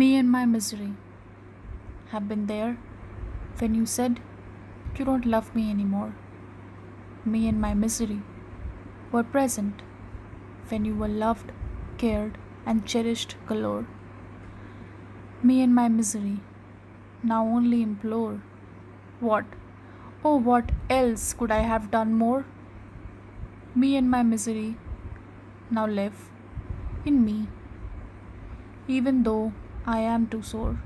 Me and my misery have been there when you said you don't love me anymore. Me and my misery were present when you were loved, cared, and cherished galore. Me and my misery now only implore. What, oh, what else could I have done more? Me and my misery now live in me, even though I am too sore.